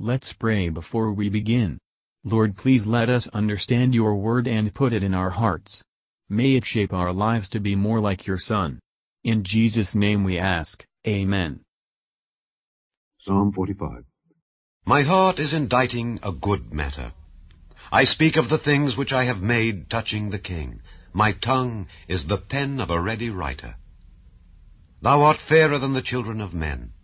Let's pray before we begin. Lord please let us understand your word and put it in our hearts. May it shape our lives to be more like your Son. In Jesus' name we ask, Amen. Psalm 45 My heart is inditing a good matter. I speak of the things which I have made touching the king. My tongue is the pen of a ready writer. Thou art fairer than the children of men.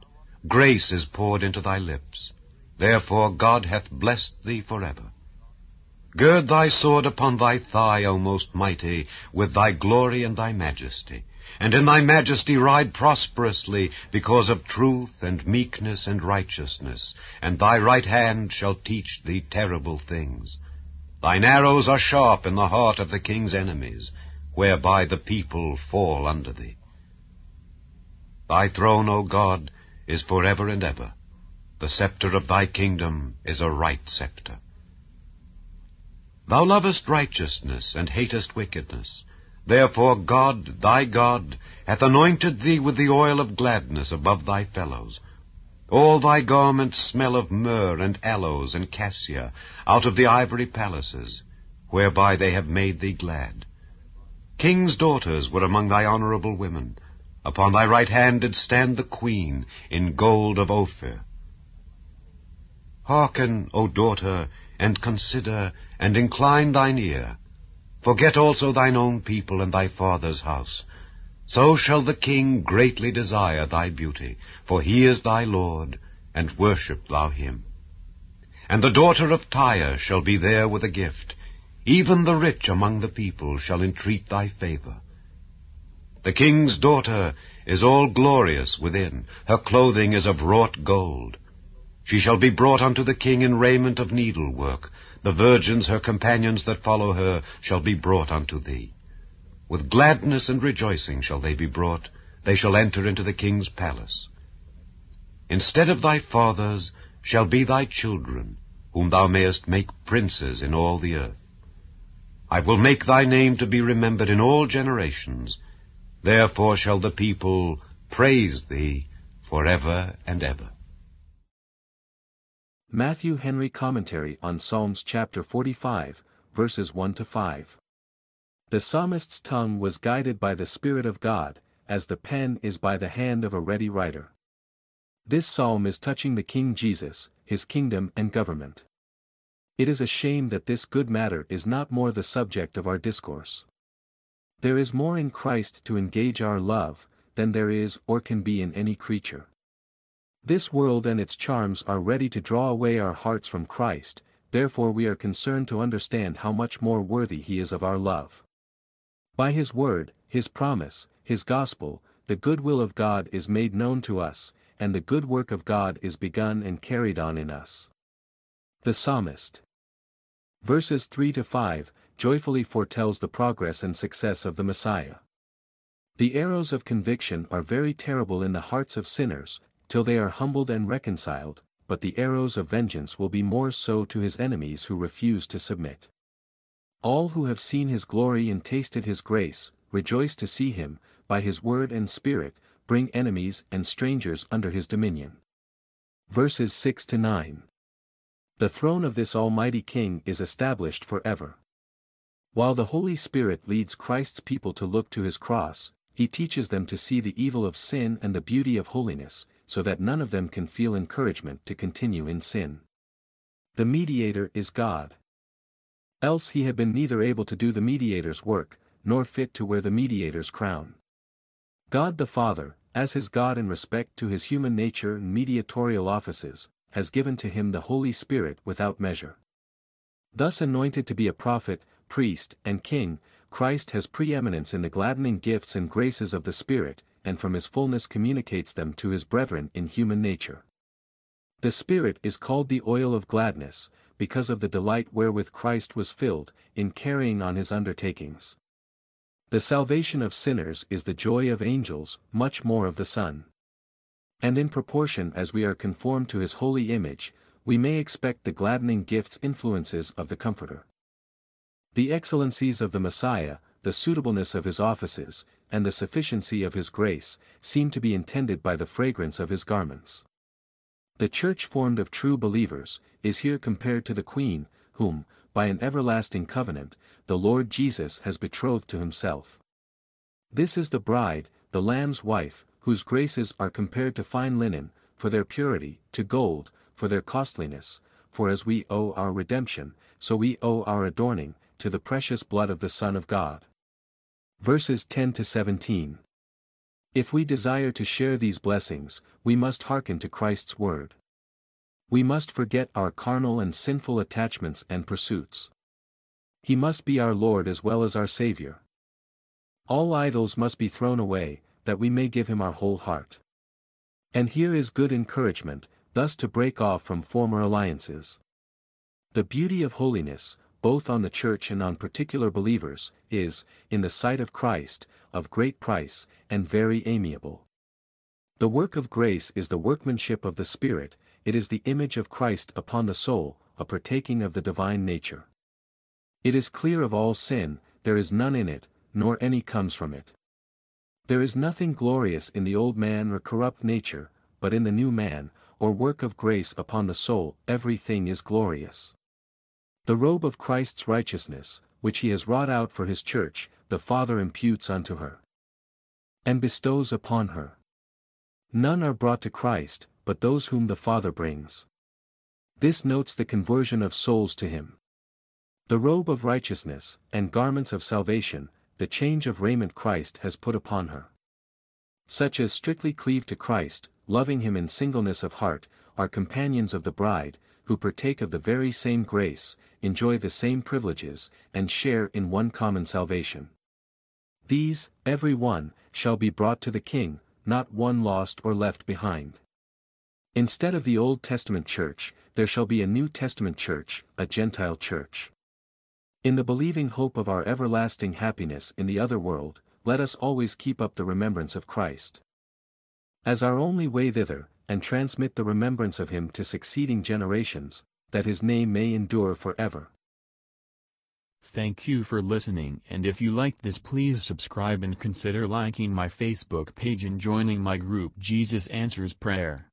Grace is poured into thy lips. Therefore God hath blessed thee for forever. Gird thy sword upon thy thigh, O most mighty, with thy glory and thy majesty. And in thy majesty ride prosperously, because of truth and meekness and righteousness. And thy right hand shall teach thee terrible things. Thine arrows are sharp in the heart of the king's enemies, whereby the people fall under thee. Thy throne, O God, is for ever and ever. The scepter of thy kingdom is a right scepter. Thou lovest righteousness and hatest wickedness. Therefore God, thy God, hath anointed thee with the oil of gladness above thy fellows. All thy garments smell of myrrh and aloes and cassia out of the ivory palaces, whereby they have made thee glad. King's daughters were among thy honorable women. Upon thy right hand did stand the queen in gold of Ophir. Hearken, O daughter, and consider, and incline thine ear. Forget also thine own people and thy father's house. So shall the king greatly desire thy beauty, for he is thy Lord, and worship thou him. And the daughter of Tyre shall be there with a gift. Even the rich among the people shall entreat thy favor. The king's daughter is all glorious within. Her clothing is of wrought gold. She shall be brought unto the king in raiment of needlework. The virgins, her companions that follow her, shall be brought unto thee. With gladness and rejoicing shall they be brought. They shall enter into the king's palace. Instead of thy fathers shall be thy children, whom thou mayest make princes in all the earth. I will make thy name to be remembered in all generations, Therefore shall the people praise thee forever and ever. Matthew Henry Commentary on Psalms chapter 45, verses 1 to 5. The psalmist's tongue was guided by the Spirit of God, as the pen is by the hand of a ready writer. This psalm is touching the King Jesus, his kingdom and government. It is a shame that this good matter is not more the subject of our discourse. There is more in Christ to engage our love, than there is or can be in any creature. This world and its charms are ready to draw away our hearts from Christ, therefore we are concerned to understand how much more worthy he is of our love. By his word, his promise, his gospel, the good will of God is made known to us, and the good work of God is begun and carried on in us. The Psalmist Verses 3 to 5, joyfully foretells the progress and success of the Messiah. The arrows of conviction are very terrible in the hearts of sinners, till they are humbled and reconciled, but the arrows of vengeance will be more so to his enemies who refuse to submit. All who have seen his glory and tasted his grace, rejoice to see him, by his word and spirit, bring enemies and strangers under his dominion. Verses 6 to 9. The throne of this almighty king is established forever. While the Holy Spirit leads Christ's people to look to his cross, he teaches them to see the evil of sin and the beauty of holiness, so that none of them can feel encouragement to continue in sin. The mediator is God. Else he had been neither able to do the mediator's work, nor fit to wear the mediator's crown. God the Father, as his God in respect to his human nature and mediatorial offices, has given to him the Holy Spirit without measure. Thus anointed to be a prophet, priest, and king, Christ has preeminence in the gladdening gifts and graces of the Spirit, and from his fullness communicates them to his brethren in human nature. The Spirit is called the oil of gladness, because of the delight wherewith Christ was filled, in carrying on his undertakings. The salvation of sinners is the joy of angels, much more of the Son. And in proportion as we are conformed to his holy image, we may expect the gladdening gifts influences of the Comforter. The excellencies of the Messiah, the suitableness of his offices, and the sufficiency of his grace, seem to be intended by the fragrance of his garments. The church formed of true believers, is here compared to the queen, whom, by an everlasting covenant, the Lord Jesus has betrothed to himself. This is the bride, the Lamb's wife, whose graces are compared to fine linen, for their purity, to gold, for their costliness, for as we owe our redemption, so we owe our adorning, to the precious blood of the Son of God. Verses 10 to 17. If we desire to share these blessings, we must hearken to Christ's word. We must forget our carnal and sinful attachments and pursuits. He must be our Lord as well as our Savior. All idols must be thrown away, that we may give him our whole heart. And here is good encouragement, thus to break off from former alliances. The beauty of holiness, both on the church and on particular believers, is, in the sight of Christ, of great price, and very amiable. The work of grace is the workmanship of the Spirit, it is the image of Christ upon the soul, a partaking of the divine nature. It is clear of all sin, there is none in it, nor any comes from it. There is nothing glorious in the old man or corrupt nature, but in the new man, or work of grace upon the soul, everything is glorious. The robe of Christ's righteousness, which he has wrought out for his church, the Father imputes unto her. And bestows upon her. None are brought to Christ, but those whom the Father brings. This notes the conversion of souls to him. The robe of righteousness, and garments of salvation, the change of raiment Christ has put upon her. Such as strictly cleave to Christ, loving him in singleness of heart, are companions of the bride, who partake of the very same grace, enjoy the same privileges, and share in one common salvation. These, every one, shall be brought to the King, not one lost or left behind. Instead of the Old Testament church, there shall be a New Testament church, a Gentile church. In the believing hope of our everlasting happiness in the other world, let us always keep up the remembrance of Christ. As our only way thither, and transmit the remembrance of him to succeeding generations, that his name may endure forever. Thank you for listening and if you liked this please subscribe and consider liking my Facebook page and joining my group Jesus Answers Prayer.